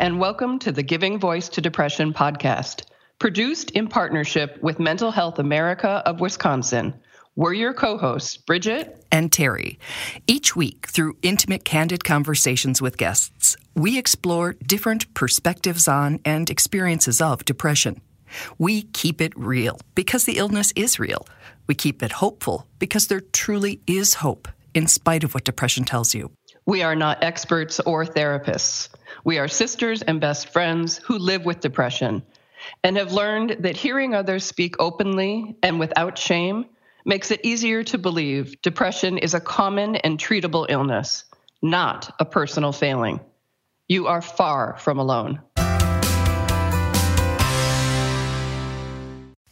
and welcome to the Giving Voice to Depression podcast, produced in partnership with Mental Health America of Wisconsin. We're your co hosts, Bridget and Terry. Each week, through intimate, candid conversations with guests, we explore different perspectives on and experiences of depression. We keep it real because the illness is real. We keep it hopeful because there truly is hope in spite of what depression tells you. We are not experts or therapists. We are sisters and best friends who live with depression and have learned that hearing others speak openly and without shame makes it easier to believe depression is a common and treatable illness, not a personal failing. You are far from alone.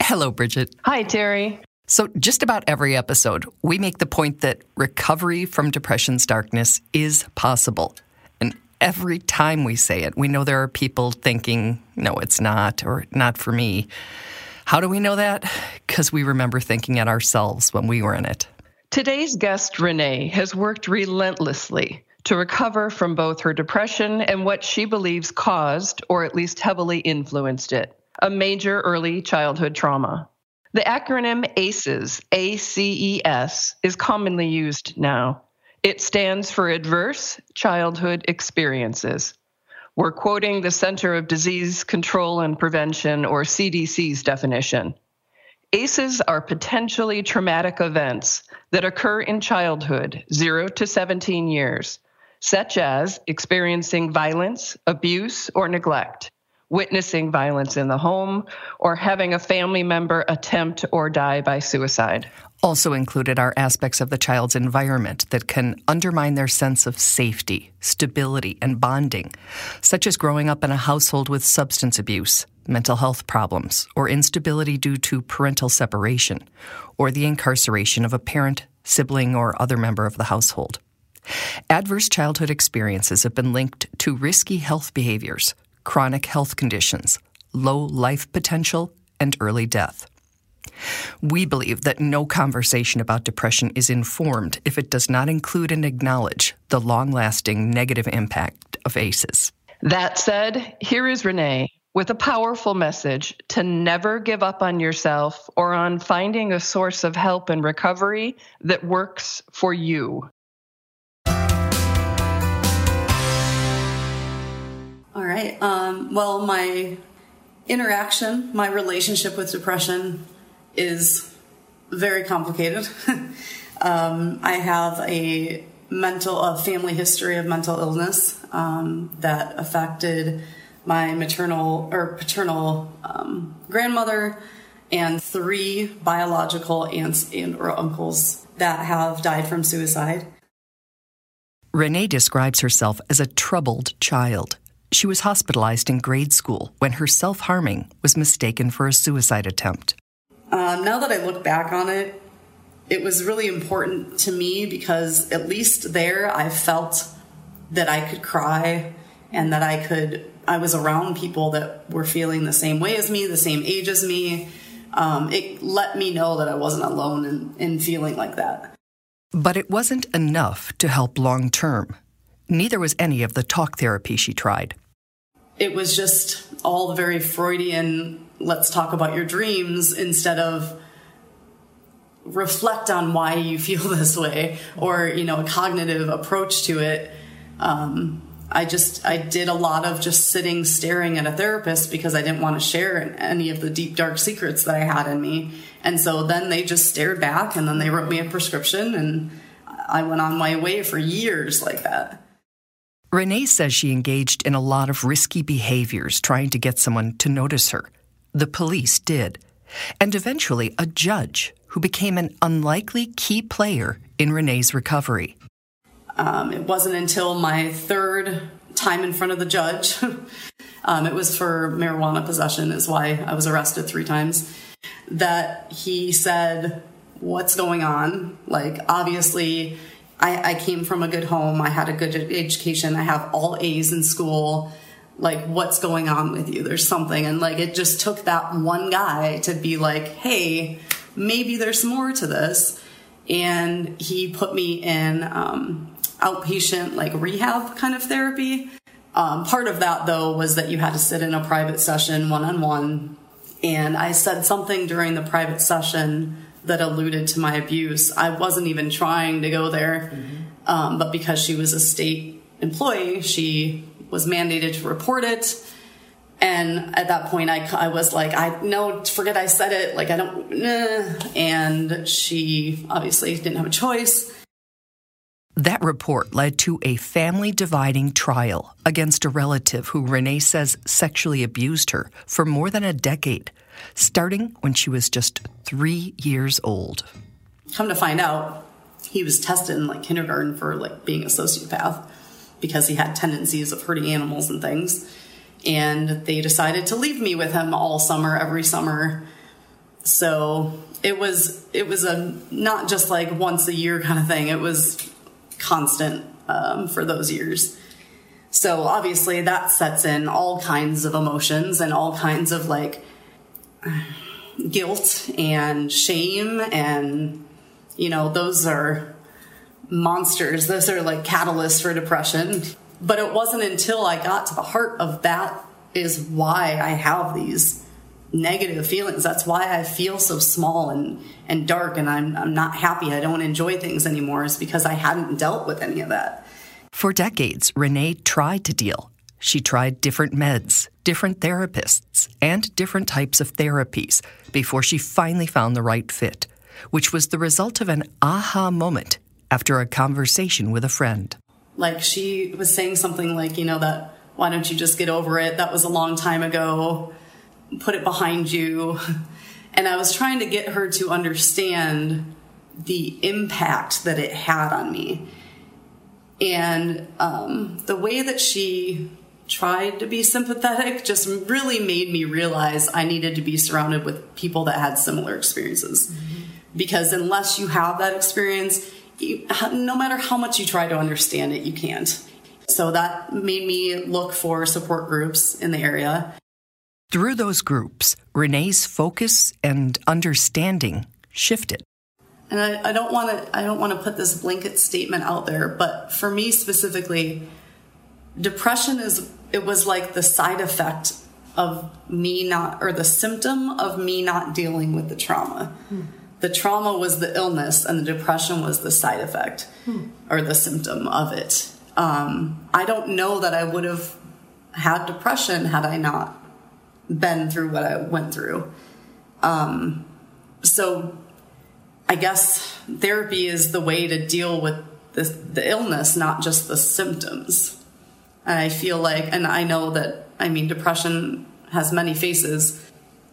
Hello, Bridget. Hi, Terry. So, just about every episode, we make the point that recovery from depression's darkness is possible And every time we say it, we know there are people thinking, no, it's not, or not for me. How do we know that? Because we remember thinking it ourselves when we were in it. Today's guest, Renee, has worked relentlessly to recover from both her depression and what she believes caused, or at least heavily influenced it, a major early childhood trauma. The acronym ACEs, A C E S, is commonly used now. It stands for Adverse Childhood Experiences. We're quoting the Center of Disease Control and Prevention, or CDC's definition. ACEs are potentially traumatic events that occur in childhood, 0 to 17 years, such as experiencing violence, abuse, or neglect, witnessing violence in the home, or having a family member attempt or die by suicide. Also included are aspects of the child's environment that can undermine their sense of safety, stability, and bonding, such as growing up in a household with substance abuse, mental health problems, or instability due to parental separation, or the incarceration of a parent, sibling, or other member of the household. Adverse childhood experiences have been linked to risky health behaviors, chronic health conditions, low life potential, and early death. We believe that no conversation about depression is informed if it does not include and acknowledge the long lasting negative impact of ACEs. That said, here is Renee with a powerful message to never give up on yourself or on finding a source of help and recovery that works for you. Right. Um, well, my interaction, my relationship with depression is very complicated. um, I have a mental, a family history of mental illness um, that affected my maternal or paternal um, grandmother and three biological aunts and or uncles that have died from suicide. Renee describes herself as a troubled child. She was hospitalized in grade school when her self harming was mistaken for a suicide attempt. Um, now that I look back on it, it was really important to me because at least there I felt that I could cry and that I could, I was around people that were feeling the same way as me, the same age as me. Um, it let me know that I wasn't alone in, in feeling like that. But it wasn't enough to help long term. Neither was any of the talk therapy she tried. It was just all very Freudian let's talk about your dreams instead of reflect on why you feel this way or you know a cognitive approach to it. Um, i just i did a lot of just sitting staring at a therapist because i didn't want to share any of the deep dark secrets that i had in me. And so then they just stared back and then they wrote me a prescription and i went on my way for years like that renee says she engaged in a lot of risky behaviors trying to get someone to notice her the police did, and eventually a judge who became an unlikely key player in Renee's recovery. Um, it wasn't until my third time in front of the judge, um, it was for marijuana possession, is why I was arrested three times, that he said, What's going on? Like, obviously, I, I came from a good home, I had a good education, I have all A's in school. Like what's going on with you? There's something. And like it just took that one guy to be like hey maybe there's more to this. And he put me in um, outpatient like rehab kind of therapy. Um, part of that, though, was that you had to sit in a private session one on one. And I said something during the private session that alluded to my abuse. I wasn't even trying to go there, mm-hmm. um, but because she was a state employee, she was mandated to report it. And at that point, I, I was like, I no, forget I said it. Like, I don't, nah. And she obviously didn't have a choice. That report led to a family dividing trial against a relative who Renee says sexually abused her for more than a decade, starting when she was just three years old. Come to find out, he was tested in like kindergarten for like being a sociopath because he had tendencies of hurting animals and things. And they decided to leave me with him all summer, every summer. So it was it was a not just like once a year kind of thing. It was constant um, for those years. So obviously that sets in all kinds of emotions and all kinds of like guilt and shame and you know those are monsters those are like catalysts for depression but it wasn't until i got to the heart of that is why i have these negative feelings. That's why I feel so small and, and dark and I'm, I'm not happy. I don't enjoy things anymore, is because I hadn't dealt with any of that. For decades, Renee tried to deal. She tried different meds, different therapists, and different types of therapies before she finally found the right fit, which was the result of an aha moment after a conversation with a friend. Like she was saying something like, you know, that why don't you just get over it? That was a long time ago put it behind you. And I was trying to get her to understand the impact that it had on me. And um, the way that she tried to be sympathetic just really made me realize I needed to be surrounded with people that had similar experiences. Mm-hmm. Because unless you have that experience, you, no matter how much you try to understand it, you can't. So that made me look for support groups in the area. Through those groups, Renee's focus and understanding shifted. And I, I don't want to I don't want to put this blanket statement out there, but for me specifically, depression is it was like the side effect of me not or the symptom of me not dealing with the trauma. Hmm. The trauma was the illness, and the depression was the side effect hmm. or the symptom of it. Um, I don't know that I would have had depression had I not been through what I went through. Um, so I guess therapy is the way to deal with the, the illness, not just the symptoms. And I feel like, and I know that, I mean, depression has many faces.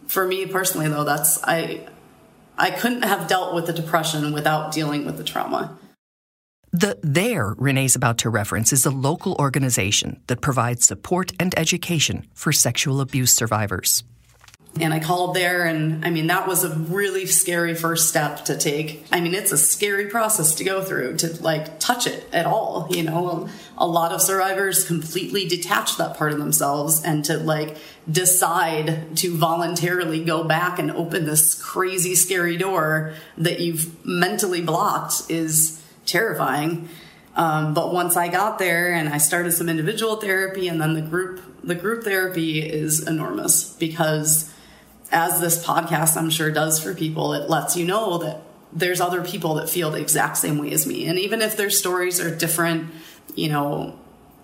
For me personally, though, that's, I, I couldn't have dealt with the depression without dealing with the trauma. The There Renee's about to reference is a local organization that provides support and education for sexual abuse survivors. And I called there, and I mean, that was a really scary first step to take. I mean, it's a scary process to go through to like touch it at all. You know, a lot of survivors completely detach that part of themselves and to like decide to voluntarily go back and open this crazy, scary door that you've mentally blocked is terrifying. Um, but once I got there and I started some individual therapy and then the group, the group therapy is enormous because as this podcast I'm sure does for people, it lets you know that there's other people that feel the exact same way as me. And even if their stories are different, you know,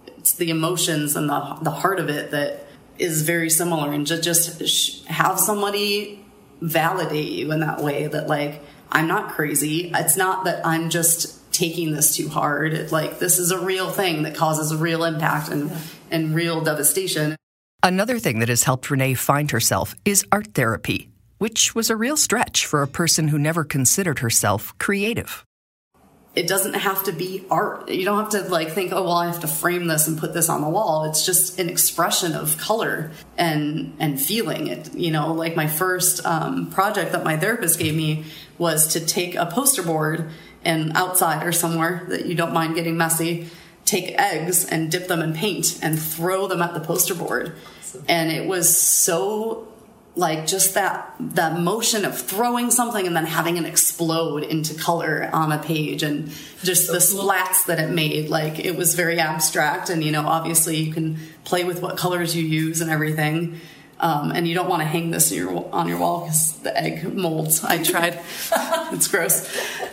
it's the emotions and the, the heart of it that is very similar and to just have somebody validate you in that way that like, I'm not crazy. It's not that I'm just taking this too hard. Like this is a real thing that causes a real impact and, and real devastation. Another thing that has helped Renee find herself is art therapy, which was a real stretch for a person who never considered herself creative. It doesn't have to be art. You don't have to like think, oh well, I have to frame this and put this on the wall. It's just an expression of color and and feeling. It you know, like my first um, project that my therapist gave me was to take a poster board and outside or somewhere that you don't mind getting messy, take eggs and dip them in paint and throw them at the poster board. And it was so like just that that motion of throwing something and then having it explode into color on a page and just the splats that it made. Like it was very abstract and you know obviously you can play with what colors you use and everything um, and you don't want to hang this your, on your wall because the egg molds. I tried. It's gross.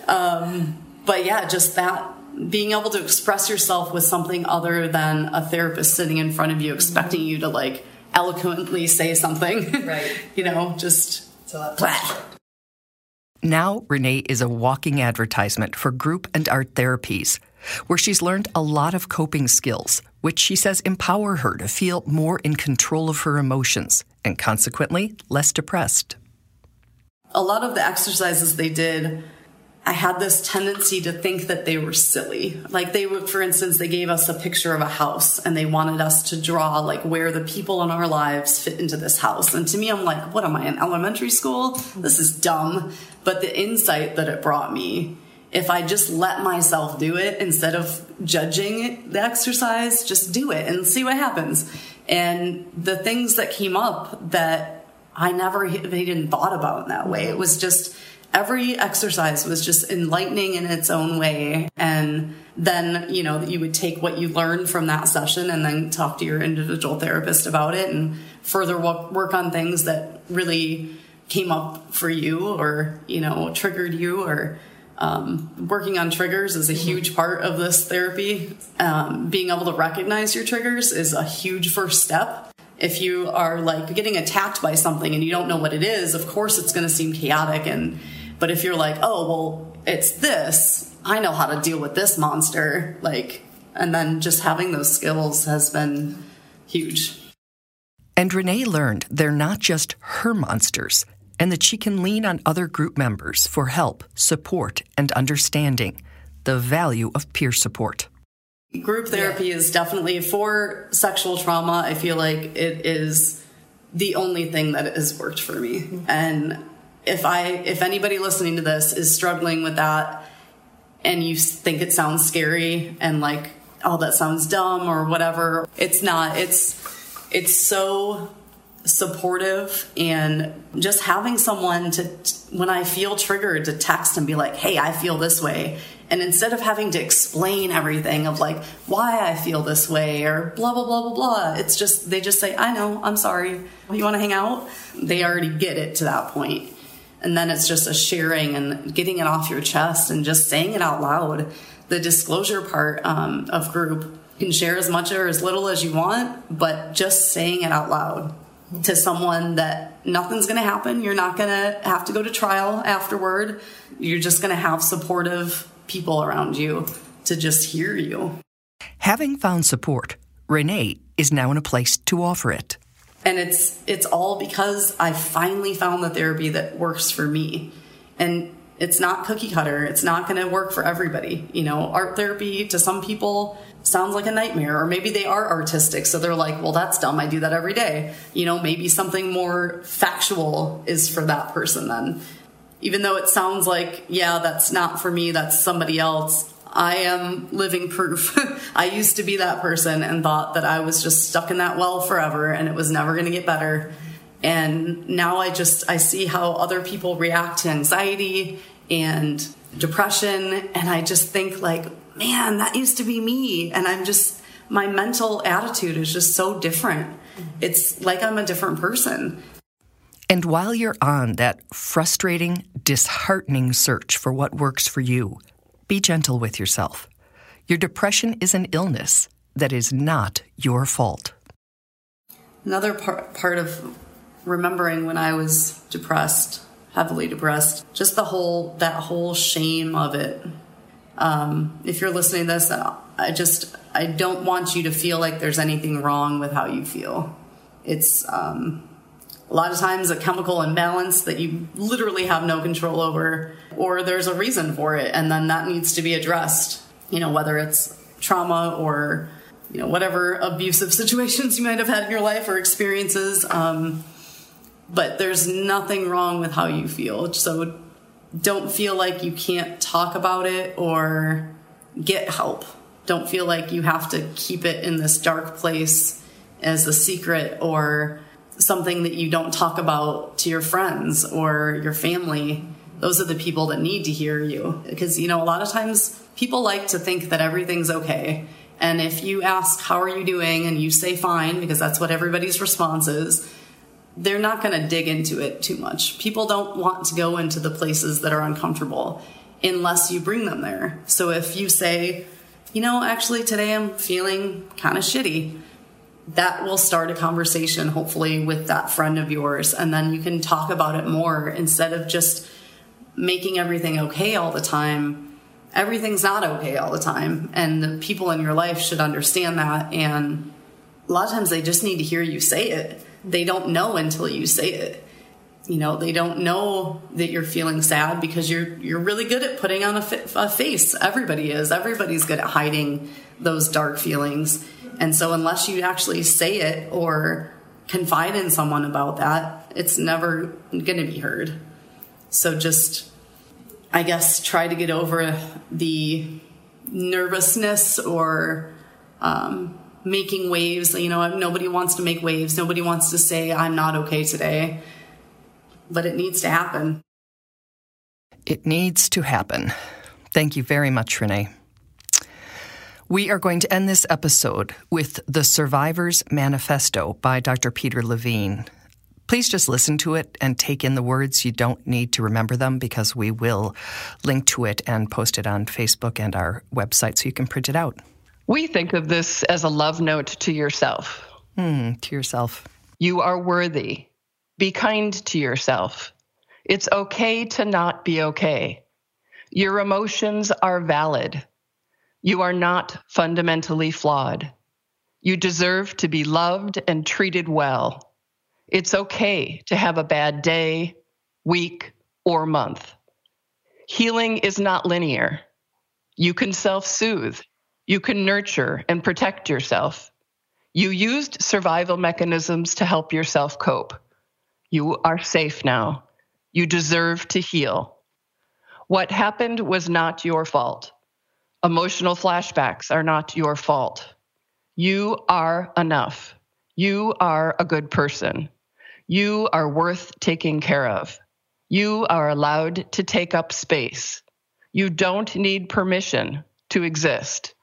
Um, but yeah just that being able to express yourself with something other than a therapist sitting in front of you expecting you to like eloquently say something. Right. you know, just So blah. Now, Renee is a walking advertisement for group and art therapies, where she's learned a lot of coping skills, which she says empower her to feel more in control of her emotions and consequently less depressed. A lot of the exercises they did, I had this tendency to think that they were silly. Like they would, for instance, they gave us a picture of a house and they wanted us to draw like where the people in our lives fit into this house. And to me, I'm like, what am I in elementary school? This is dumb. But the insight that it brought me, if I just let myself do it instead of judging the exercise, just do it and see what happens. And the things that came up that I never even thought about in that way, it was just every exercise was just enlightening in its own way. And then you know you would take what you learned from that session and then talk to your individual therapist about it and further work, work on things that really came up for you or you know triggered you or um, working on triggers is a huge part of this therapy. Um, being able to recognize your triggers is a huge first step. If you are like getting attacked by something and you don't know what it is of course it's going to seem chaotic and but if you're like, oh, well, it's this, I know how to deal with this monster, like, and then just having those skills has been huge. And Renee learned they're not just her monsters, and that she can lean on other group members for help, support, and understanding. The value of peer support. Group therapy is definitely for sexual trauma. I feel like it is the only thing that has worked for me. Mm-hmm. And if I if anybody listening to this is struggling with that and you think it sounds scary and like oh that sounds dumb or whatever, it's not. It's it's so supportive and just having someone to when I feel triggered to text and be like, "Hey, I feel this way." And instead of having to explain everything of like why I feel this way or blah blah blah blah blah, it's just they just say, "I know, I'm sorry. You want to hang out?" They already get it to that point and then it's just a sharing and getting it off your chest and just saying it out loud. The disclosure part um, of group can share as much or as little as you want but just saying it out loud to someone that nothing's going to happen. You're not going to have to go to trial afterward. You're just going to have supportive people around you to just hear you. Having found support, Renee is now in a place to offer it. And it's it's all because I finally found the therapy that works for me. And it's not cookie cutter. It's not going to work for everybody. You know, art therapy to some people sounds like a nightmare or maybe they are artistic so they're like, "Well, that's dumb. I do that every day." You know, maybe something more factual is for that person then. Even though it sounds like, "Yeah, that's not for me. That's somebody else." I am living proof. I used to be that person and thought that I was just stuck in that well forever and it was never going to get better. And now I just I see how other people react to anxiety and depression and I just think like, man, that used to be me and I'm just my mental attitude is just so different. It's like I'm a different person. And while you're on that frustrating, disheartening search for what works for you, be gentle with yourself. Your depression is an illness that is not your fault. Another part part of remembering when I was depressed, heavily depressed, just the whole that whole shame of it. Um, if you're listening to this, I just I don't want you to feel like there's anything wrong with how you feel. It's um, a lot of times a chemical imbalance that you literally have no control over, or there's a reason for it, and then that needs to be addressed. You know, whether it's trauma or you know whatever abusive situations you might have had in your life or experiences. Um, but there's nothing wrong with how you feel. So don't feel like you can't talk about it or get help. Don't feel like you have to keep it in this dark place as a secret or something that you don't talk about to your friends or your family, those are the people that need to hear you. Because, you know, a lot of times people like to think that everything's okay. And if you ask, How are you doing? and you say fine, because that's what everybody's response is, they're not going to dig into it too much. People don't want to go into the places that are uncomfortable unless you bring them there. So if you say, you know, actually today I'm feeling kind of shitty, that will start a conversation, hopefully, with that friend of yours. And then you can talk about it more instead of just making everything okay all the time. Everything's not okay all the time. And the people in your life should understand that. And a lot of times they just need to hear you say it. They don't know until you say it. You know, they don't know that you're feeling sad because you're you're really good at putting on a, a face. Everybody is. Everybody's good at hiding those dark feelings and so, unless you actually say it or confide in someone about that, it's never going to be heard. So, just, I guess, try to get over the nervousness or um, making waves. You know, nobody wants to make waves, nobody wants to say, I'm not okay today, but it needs to happen. It needs to happen. Thank you very much, Renee. We are going to end this episode with The Survivor's Manifesto by Dr. Peter Levine. Please just listen to it and take in the words. You don't need to remember them because we will link to it and post it on Facebook and our website so you can print it out. We think of this as a love note to yourself. Hmm, to yourself. You are worthy. Be kind to yourself. It's okay to not be okay. Your emotions are valid. You are not fundamentally flawed. You deserve to be loved and treated well. It's okay to have a bad day, week, or month. Healing is not linear. You can self soothe, you can nurture and protect yourself. You used survival mechanisms to help yourself cope. You are safe now. You deserve to heal. What happened was not your fault. Emotional flashbacks are not your fault. You are enough. You are a good person. You are worth taking care of. You are allowed to take up space. You don't need permission to exist.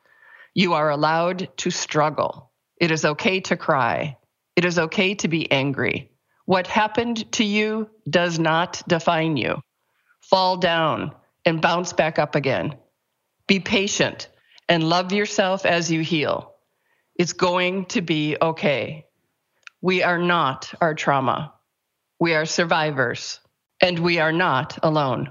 You are allowed to struggle. It is okay to cry. It is okay to be angry. What happened to you does not define you. Fall down and bounce back up again. Be patient and love yourself as you heal. It's going to be okay. We are not our trauma. We are survivors, and we are not alone.